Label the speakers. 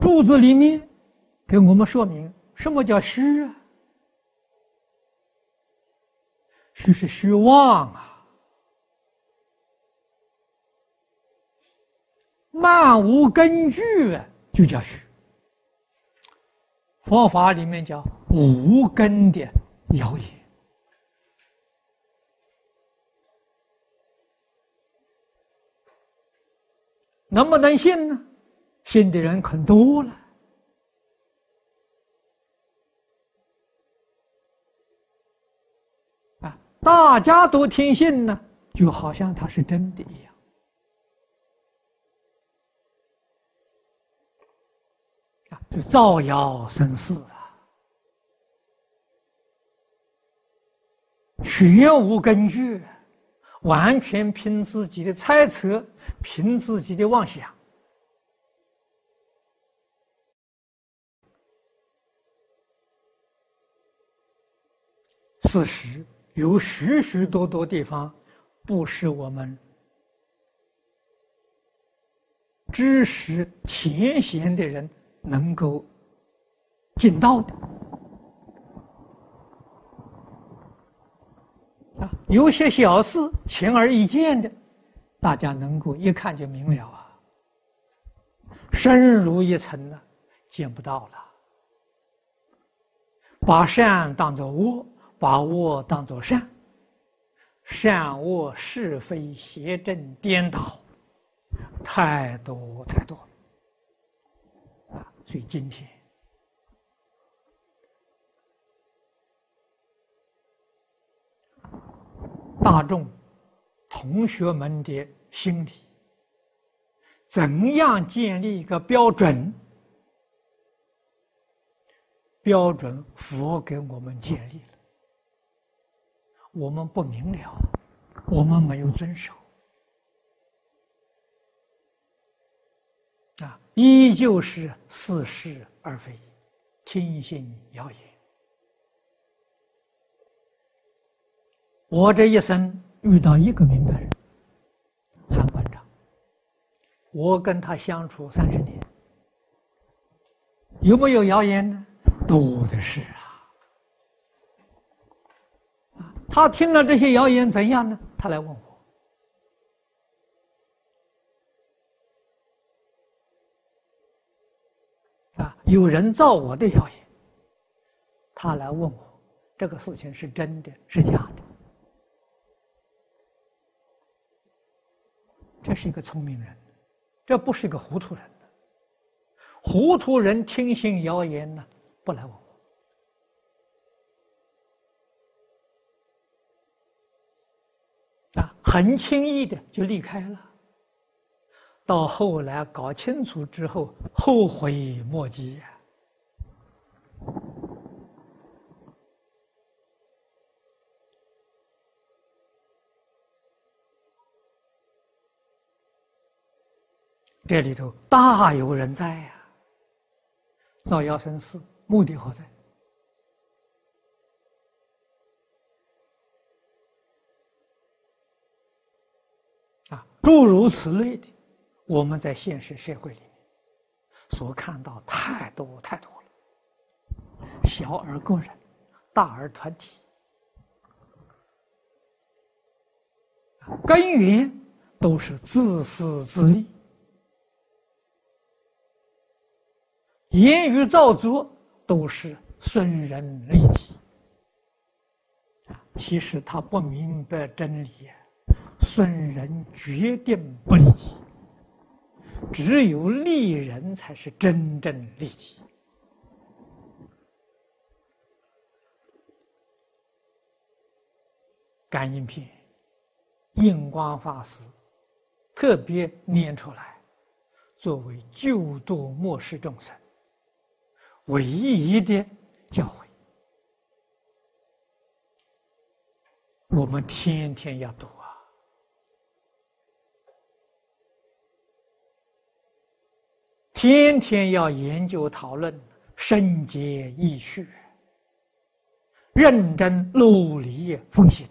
Speaker 1: 柱子里面给我们说明什么叫虚啊？虚是虚妄啊，漫无根据啊，就叫虚。佛法里面叫无根的谣言，能不能信呢？信的人很多了啊！大家都听信呢，就好像它是真的一样。就造谣生事啊，全无根据，完全凭自己的猜测，凭自己的妄想。事实有许许多多地方，不是我们知识浅显的人。能够尽到的啊，有些小事轻而易见的，大家能够一看就明了啊。深入一层呢，见不到了。把善当作恶，把恶当作善，善恶是非邪正颠倒，太多太多啊。所以今天，大众同学们的心理，怎样建立一个标准？标准佛给我们建立了，我们不明了，我们没有遵守。啊，依旧是似是而非，听信谣言。我这一生遇到一个明白人，韩馆长，我跟他相处三十年，有没有谣言呢？多的是啊。啊，他听了这些谣言怎样呢？他来问我。啊有人造我的谣言，他来问我，这个事情是真的是假的？这是一个聪明人，这不是一个糊涂人。糊涂人听信谣言呢，不来问我，很轻易的就离开了。到后来搞清楚之后，后悔莫及呀！这里头大有人在呀！造谣生事，目的何在？诸如此类的。我们在现实社会里面所看到太多太多了，小而个人，大而团体，根源都是自私自利，言语造作都是损人利己。其实他不明白真理，损人决定不利己。只有利人才是真正利己。感应篇，印光法师特别念出来，作为救度末世众生唯一的教诲。我们天天要读。天天要研究讨论，深洁意趣，认真努力奉行。